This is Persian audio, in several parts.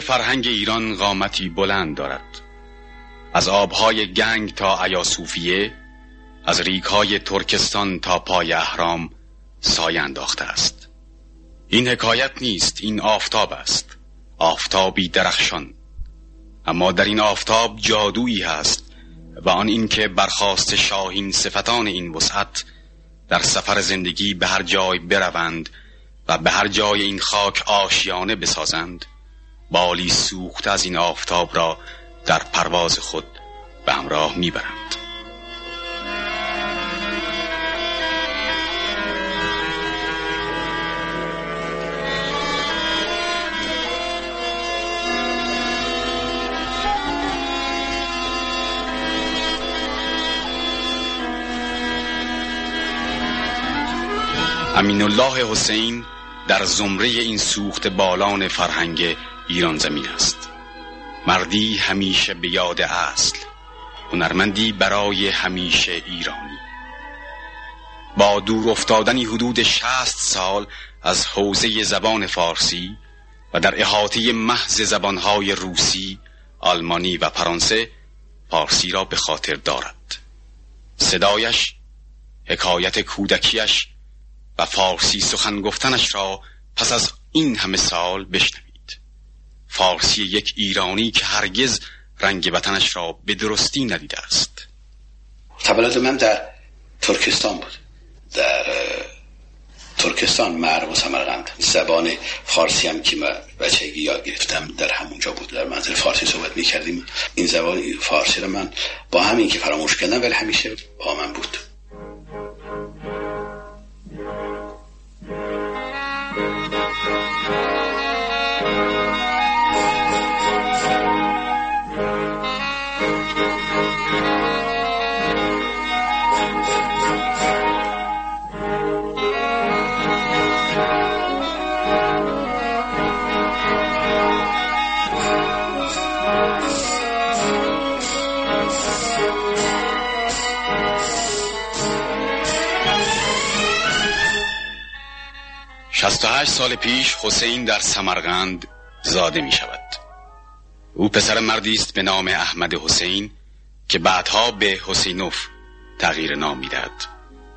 فرهنگ ایران قامتی بلند دارد. از آبهای گنگ تا ایاسوفیه از ریکهای ترکستان تا پای اهرام سایه انداخته است. این حکایت نیست این آفتاب است. آفتابی درخشان. اما در این آفتاب جادویی هست و آن اینکه برخواست شاهین صفتان این وسعت در سفر زندگی به هر جای بروند و به هر جای این خاک آشیانه بسازند بالی سوخت از این آفتاب را در پرواز خود به همراه می‌برند. امین الله حسین در زمره این سوخت بالان فرهنگ ایران زمین است. مردی همیشه به یاد اصل هنرمندی برای همیشه ایرانی. با دور افتادنی حدود شست سال از حوزه زبان فارسی و در احاطه محض زبانهای روسی، آلمانی و فرانسه فارسی را به خاطر دارد. صدایش، حکایت کودکیش و فارسی سخن گفتنش را پس از این همه سال بشنوید. فارسی یک ایرانی که هرگز رنگ وطنش را به درستی ندیده است. تولد من در ترکستان بود. در ترکستان مرو و سمرقند. زبان فارسی هم که من بچگی یاد گرفتم در همونجا بود در منزل فارسی صحبت می کردیم این زبان فارسی رو من با همین که فراموش کردم ولی همیشه با من بود. هشت سال پیش حسین در سمرقند زاده می شود او پسر مردی است به نام احمد حسین که بعدها به حسینوف تغییر نام می‌دهد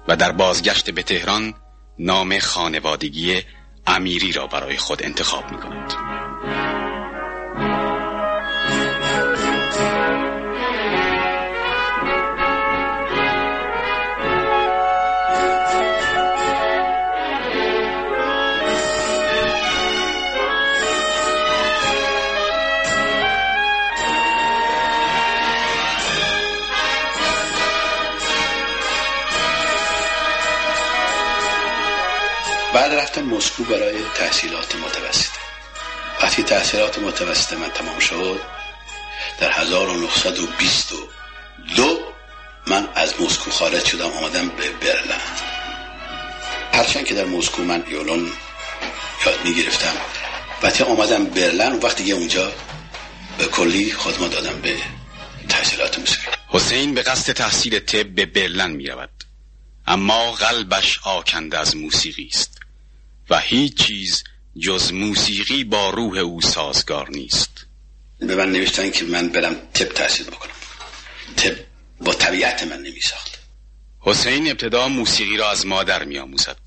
و در بازگشت به تهران نام خانوادگی امیری را برای خود انتخاب می کند بعد رفتم مسکو برای تحصیلات متوسطه. وقتی تحصیلات متوسطه من تمام شد در 1922 من از مسکو خارج شدم آمدم به برلن. هرچند که در مسکو من یولون یاد می گرفتم وقتی آمدم برلن وقتی یه اونجا به کلی خودم دادم به تحصیلات موسیقی. حسین به قصد تحصیل طب به برلن می رود اما قلبش آکنده از موسیقی است. و هیچ چیز جز موسیقی با روح او سازگار نیست. به من نوشتن که من برم تب تحصیل بکنم. تب با طبیعت من نمی ساخت حسین ابتدا موسیقی را از مادر می آموزد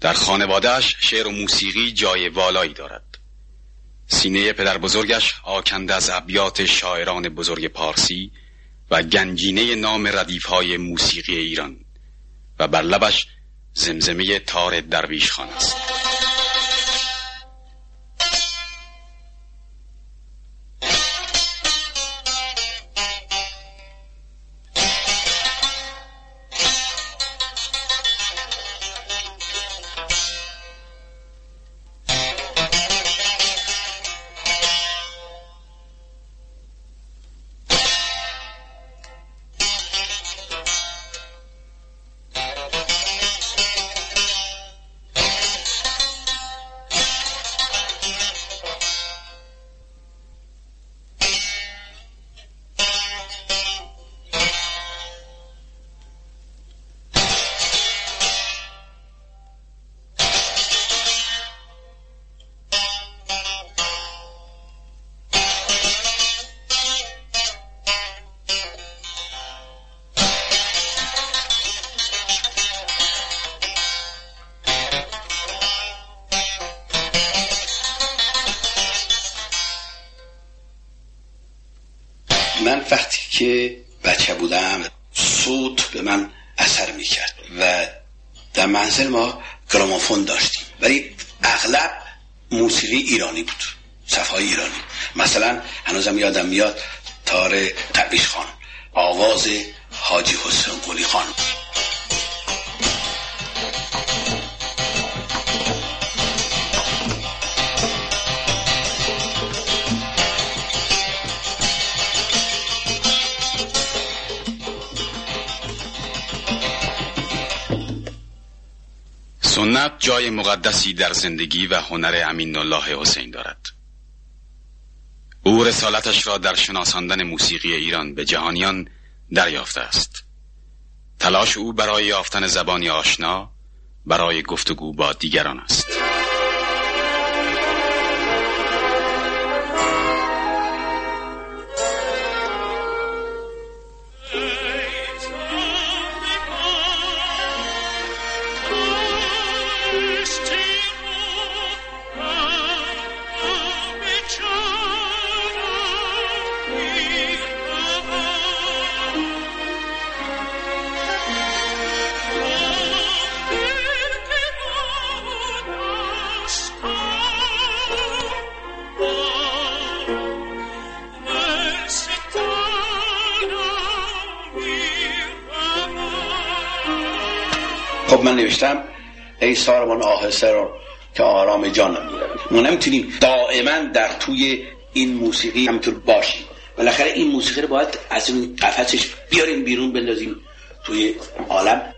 در خانوادهش شعر و موسیقی جای والایی دارد. سینه پدر بزرگش آکنده از ابیات شاعران بزرگ پارسی و گنجینه نام ردیف های موسیقی ایران و بر لبش زمزمه تار درویش خان است. که بچه بودم صوت به من اثر می‌کرد و در منزل ما گرامافون داشتیم. ولی اغلب موسیقی ایرانی بود صفای ایرانی. مثلا هنوزم یادم میاد تار تبریش خان آواز حاجی حسین قلی خان. سنت جای مقدسی در زندگی و هنر امین الله حسین دارد. او رسالتش را در شناساندن موسیقی ایران به جهانیان دریافته است. تلاش او برای یافتن زبانی آشنا برای گفتگو با دیگران است. نوشتم ای سارمان آهسته رو که آرام جانم ما نمی‌تونیم دائما در توی این موسیقی همینطور باشیم. بالاخره این موسیقی رو باید از این قفسش بیاریم بیرون بندازیم توی عالم.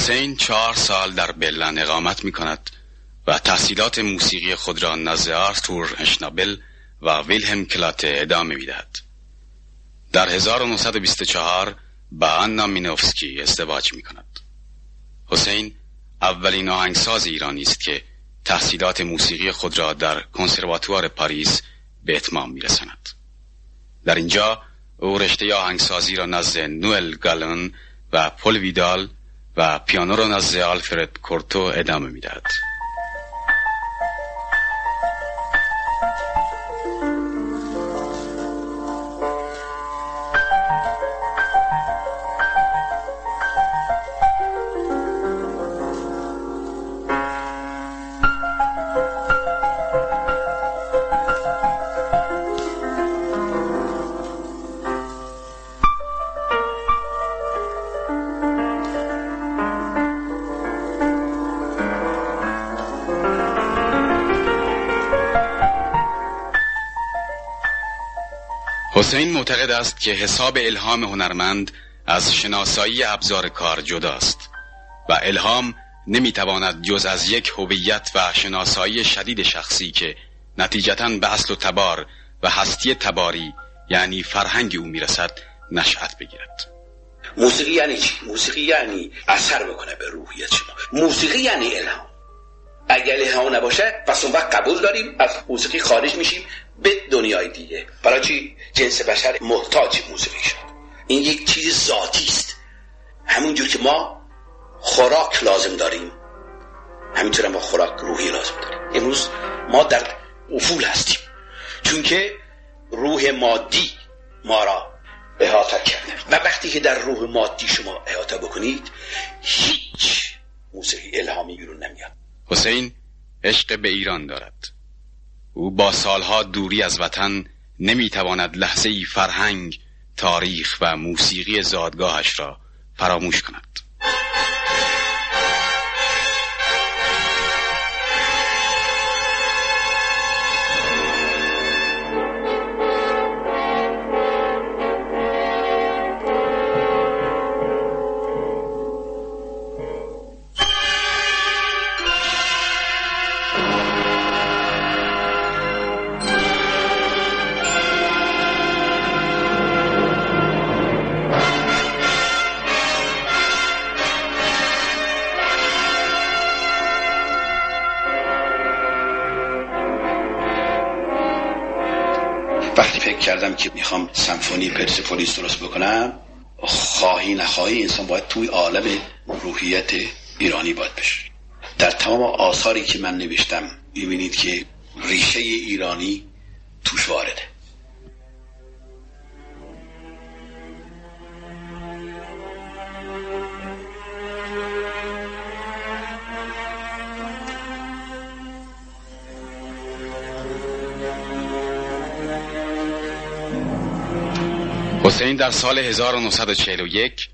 حسین چهار سال در بلن اقامت می کند و تحصیلات موسیقی خود را نزد آرتور اشنابل و ویلهم کلاته ادامه می دهد. در 1924 با آنا مینوفسکی ازدواج می کند. حسین اولین آهنگساز ایرانی است که تحصیلات موسیقی خود را در کنسرواتوار پاریس به اتمام می رسند. در اینجا او رشته آهنگسازی را نزد نوئل گالون و پل ویدال و پیانو را نزد آلفرد کورتو ادامه می‌دهد. حسین معتقد است که حساب الهام هنرمند از شناسایی ابزار کار جداست و الهام نمی‌تواند جز از یک هویت و شناسایی شدید شخصی که نتیجتا به اصل و تبار و هستی تباری یعنی فرهنگ او می‌رسد نشأت بگیرد. موسیقی یعنی چی؟ موسیقی یعنی اثر بکنه به روحیت شما. موسیقی یعنی الهام. اگر الهام نباشه پس اون وقت قبول داریم از موسیقی خارج میشیم به دنیای دیگه. برای چی جنس بشر محتاج موسیقی شد. این یک چیز ذاتی است. همونجور که ما خوراک لازم داریم همینطور ما خوراک روحی لازم داریم. امروز ما در افول هستیم. چون که روح مادی ما را احاطه کرده. و وقتی که در روح مادی شما احاطه بکنید هیچ موسیقی الهامی بیرون نمیاد. حسین عشق به ایران دارد. او با سالها دوری از وطن نمی‌تواند لحظه ای فرهنگ تاریخ و موسیقی زادگاهش را فراموش کند. که می‌خوام سمفونی پرسپولیس درست بکنم خواهی نخواهی انسان باید توی عالم روحیت ایرانی باید بشه. در تمام آثاری که من نوشتم می‌بینید که ریشه ایرانی توش وارده. حسین در سال 1941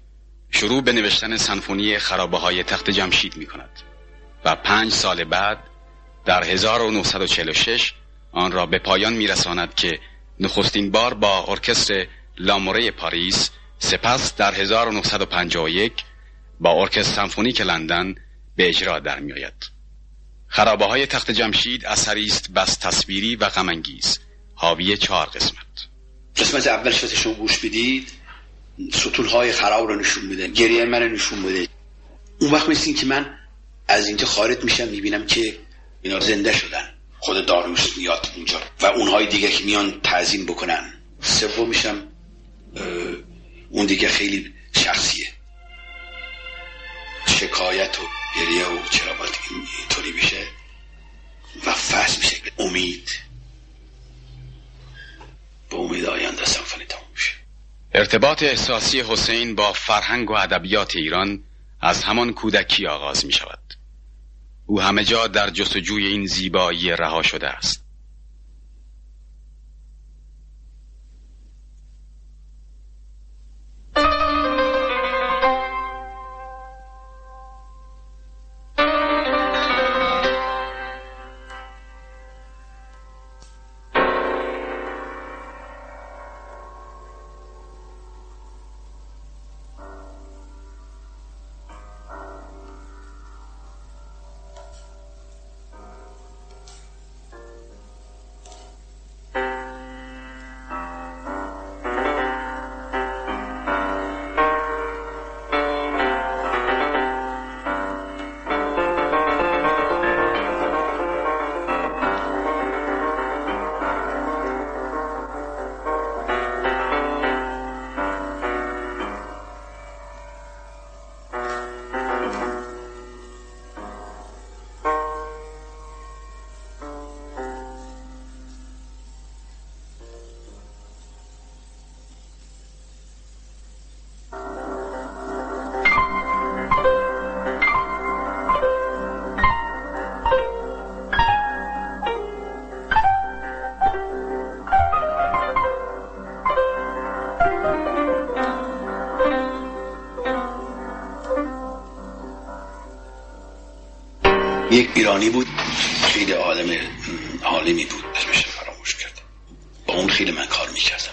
شروع به نوشتن سنفونی خرابه های تخت جمشید می کند و پنج سال بعد در 1946 آن را به پایان می رساند که نخستین بار با ارکستر لاموره پاریس سپس در 1951 با ارکستر سمفونیک لندن به اجرا در می آید. خرابه های تخت جمشید اثری است بس تصویری و غمانگیز حاوی چهار قسمت قسمت اول شما گوش بدید ستون های خراب رو نشون میده گریه من رو نشون میده. اون وقت مثل که من از اینجا خارج میشم می‌بینم که اینا زنده شدن. خود داروش میاد اونجا و اونهای دیگه که میان تعظیم بکنن. سوم میشم اون دیگه خیلی شخصیه. شکایت و گریه و چرا باید اینطوری بشه؟ و فصل میشه. امید. به امید آینده سمفونی تموم میشه. ارتباط احساسی حسین با فرهنگ و ادبیات ایران از همان کودکی آغاز می شود او همه جا در جستجوی این زیبایی رها شده است. یک ایرانی بود خیلی آدم عالمی بود. اسمش فراموش کردم. با اون خیلی من کار می‌کردم.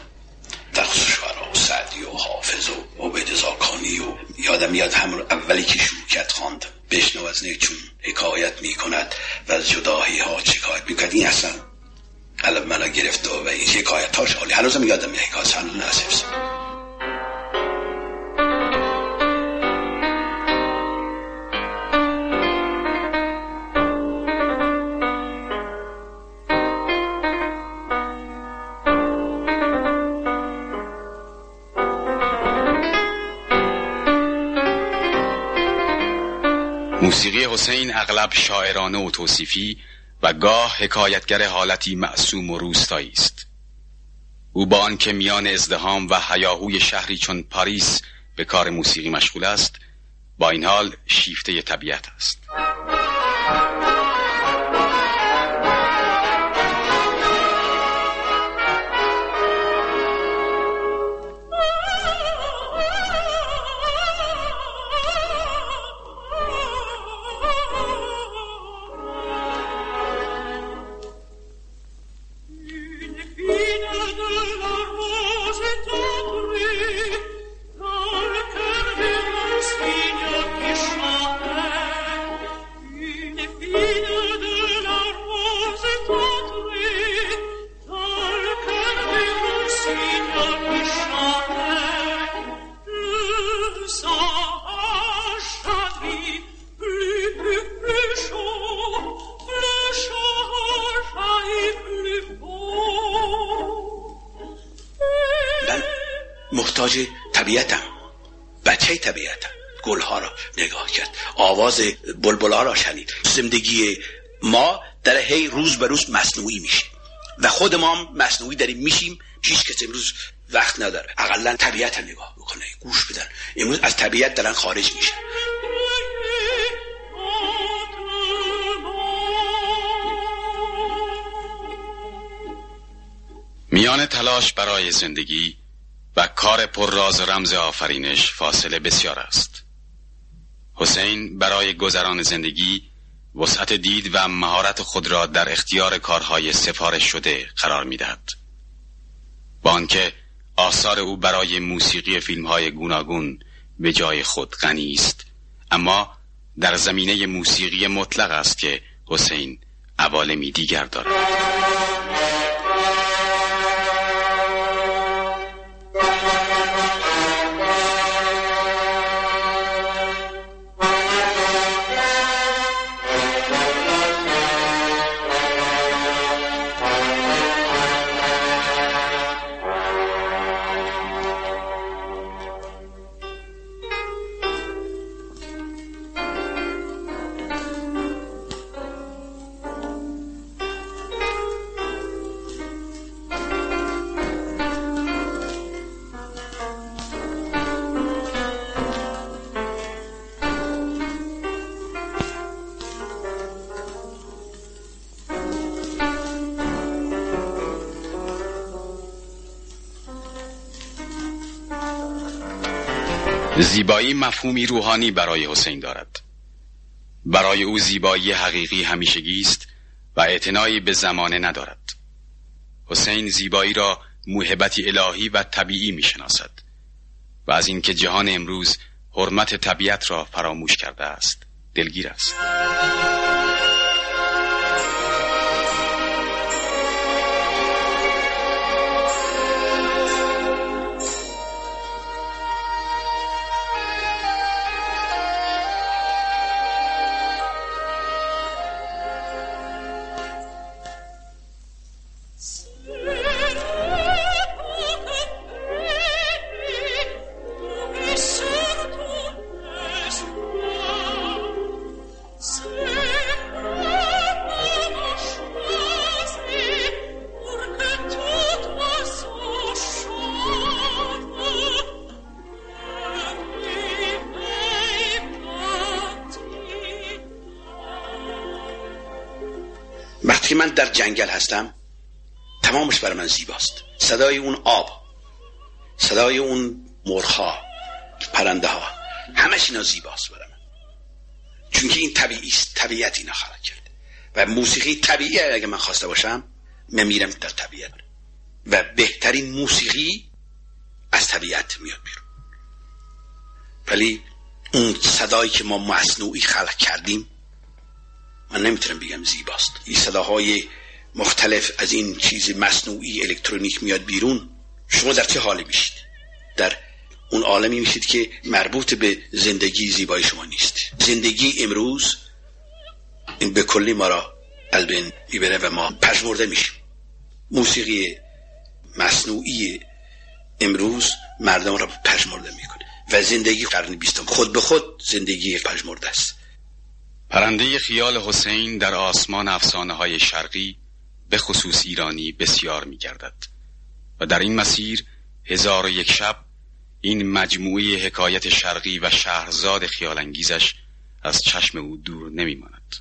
در خصوص شعرا و سعدی و حافظ و عبید زاکانی و یادم میاد همون اولی که شروع خواند بشنو از چون حکایت می‌کند و از جداهی ها شکایت می‌کند. این اصلا قلب منو گرفت و این حکایت هاش عالی. هنوزم یادم حکایت هنوز نصیب اغلب شاعرانه و توصیفی و گاه حکایتگر حالتی معصوم و روستایی است. او با آنکه میان ازدهام و هیاهوی شهری چون پاریس به کار موسیقی مشغول است با این حال شیفته طبیعت است. طبیعتم. بچه طبیعتم. گلها را نگاه کرد. آواز بلبلا را شنید. زندگی ما در هی روز به روز مصنوعی میشه. و خود ما هم مصنوعی داریم. میشیم. هیچ کس امروز وقت نداره. اقلا طبیعت نگاه بکنه. گوش بدن. امروز از طبیعت دارن خارج میشه میان تلاش برای زندگی و کار پر راز رمز آفرینش فاصله بسیار است. حسین برای گذران زندگی وسعت دید و مهارت خود را در اختیار کارهای سفارش شده قرار می‌دهد. با آنکه آثار او برای موسیقی فیلم های گوناگون به جای خود غنی است اما در زمینه موسیقی مطلق است که حسین عوالمی دیگر دارد. زیبایی مفهومی روحانی برای حسین دارد. برای او زیبایی حقیقی همیشگی است و اعتنایی به زمانه ندارد. حسین زیبایی را موهبتی الهی و طبیعی می شناسد و از اینکه جهان امروز حرمت طبیعت را فراموش کرده است دلگیر است. من در جنگل هستم. تمامش برای من زیباست. صدای اون آب صدای اون مرخا پرنده ها همش اینا زیباست برای من. چون این طبیعی است طبیعت اینا خلق کرده و موسیقی طبیعی اگه من خواسته باشم من میرم در طبیعت. و بهترین موسیقی از طبیعت میاد بیرون. ولی اون صدایی که ما مصنوعی خلق کردیم من نمی‌تونم بگم زیباست. این صداهای مختلف از این چیز مصنوعی الکترونیک میاد بیرون. شما در چه حالی میشید؟ در اون عالمی میشید که مربوط به زندگی زیبای شما نیست. زندگی امروز این به کلی ما را از بین می‌بره و ما پژمرده میشیم. موسیقی مصنوعی امروز مردم را پژمرده می‌کنه. و زندگی قرن بیستم. خود به خود زندگی پژمرده است. پرنده خیال حسین در آسمان افسانه های شرقی به خصوص ایرانی بسیار می گردد و در این مسیر هزار و یک شب این مجموعه حکایت شرقی و شهرزاد خیالانگیزش از چشم او دور نمی ماند.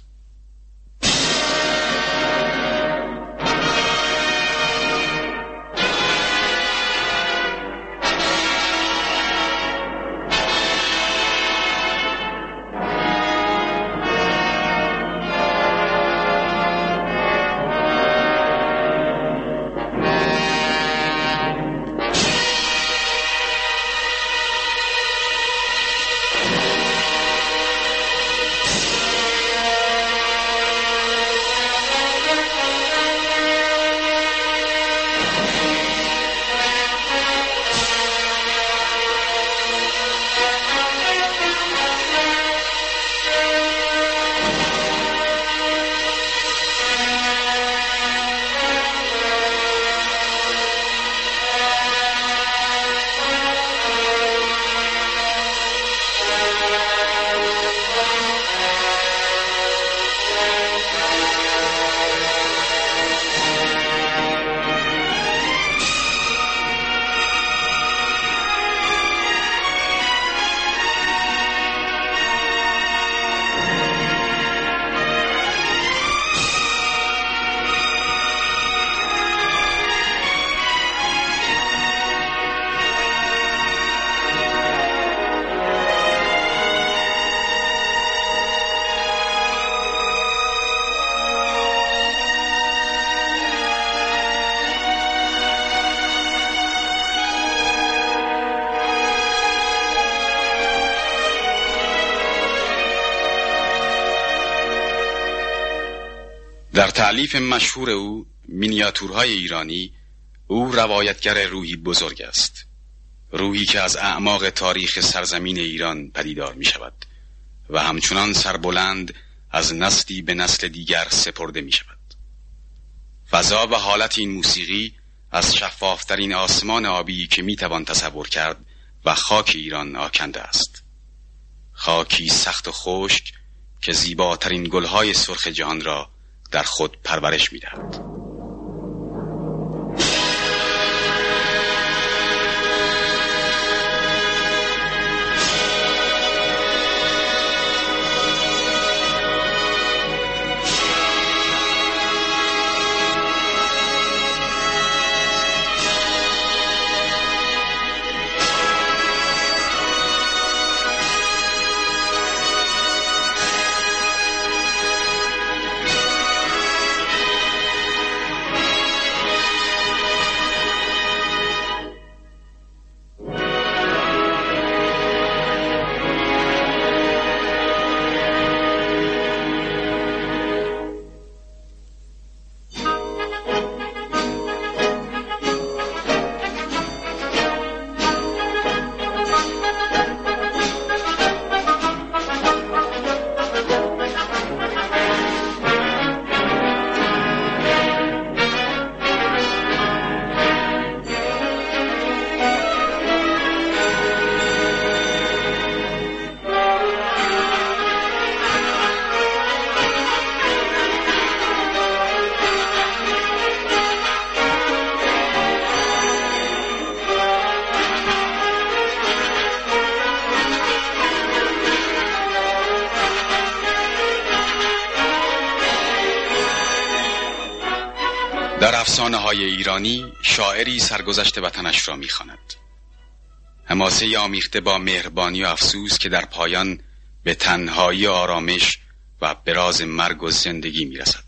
تعلیف مشهور او مینیاتورهای ایرانی او روایتگر روحی بزرگ است. روحی که از اعماق تاریخ سرزمین ایران پدیدار می شود و همچنان سربلند از نسلی به نسل دیگر سپرده می شود فضا و حالت این موسیقی از شفافترین آسمان آبی که می توان تصور کرد و خاک ایران آکنده است. خاکی سخت و خشک که زیباترین گلهای سرخ جهان را در خود پرورش می افسانه های ایرانی شاعری سرگذشت وطنش را می‌خواند. حماسه آمیخته با مهربانی و افسوس که در پایان به تنهایی آرامش و براز مرگ و زندگی می‌رسد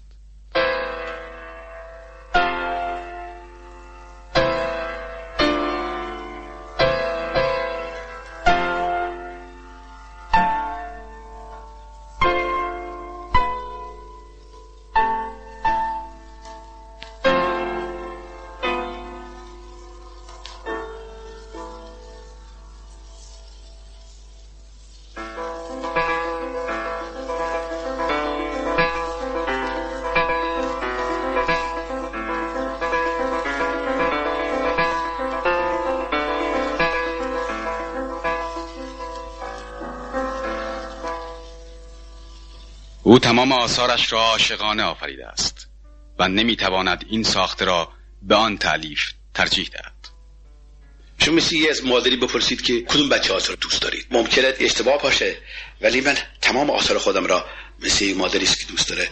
او تمام آثارش را عاشقانه آفریده است و نمی‌تواند این ساخته را به آن تعلیف ترجیح دهد. شما مثل یه از مادری بپرسید که کدوم بچه آثار دوست دارید؟ ممکنه اشتباه باشه ولی من تمام آثار خودم را مثل مادری که دوست داره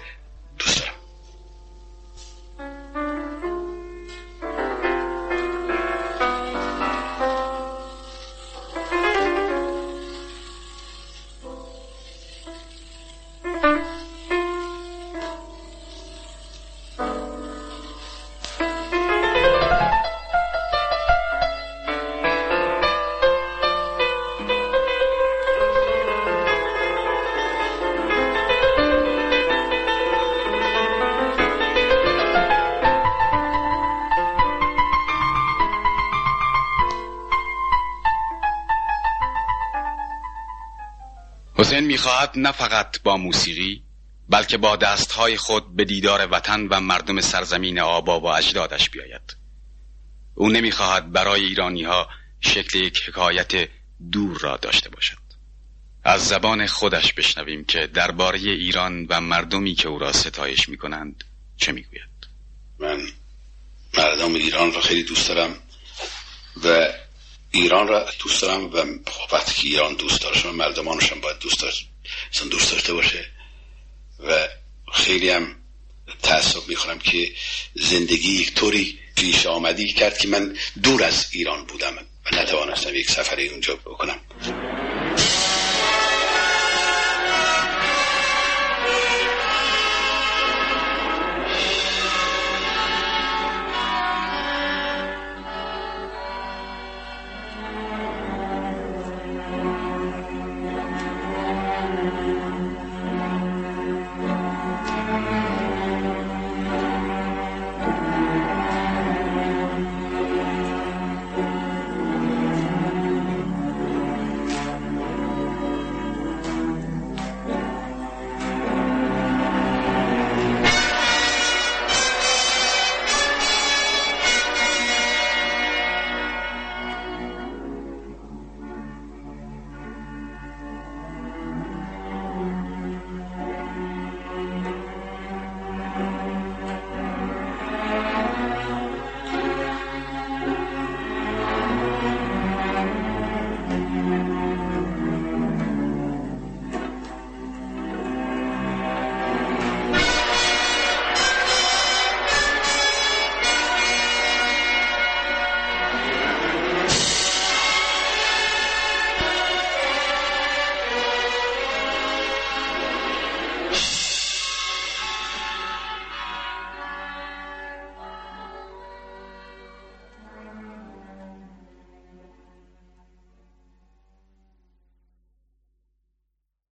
حسین می‌خواهد نه فقط با موسیقی بلکه با دستهای خود به دیدار وطن و مردم سرزمین آبا و اجدادش بیاید. او نمی‌خواهد برای ایرانی ها شکل یک حکایت دور را داشته باشد. از زبان خودش بشنویم که درباره ایران و مردمی که او را ستایش می‌کنند چه می‌گوید. من مردم ایران را خیلی دوست دارم و ایران را دوست دارم و وقتی که ایران دوست دارم مردمانش هم باید دوست داشت دوست داشته باشه. و خیلی هم تعصب می‌خورم که زندگی یک طوری پیش آمدی کرد که من دور از ایران بودم و نتوانستم یک سفری اونجا بکنم.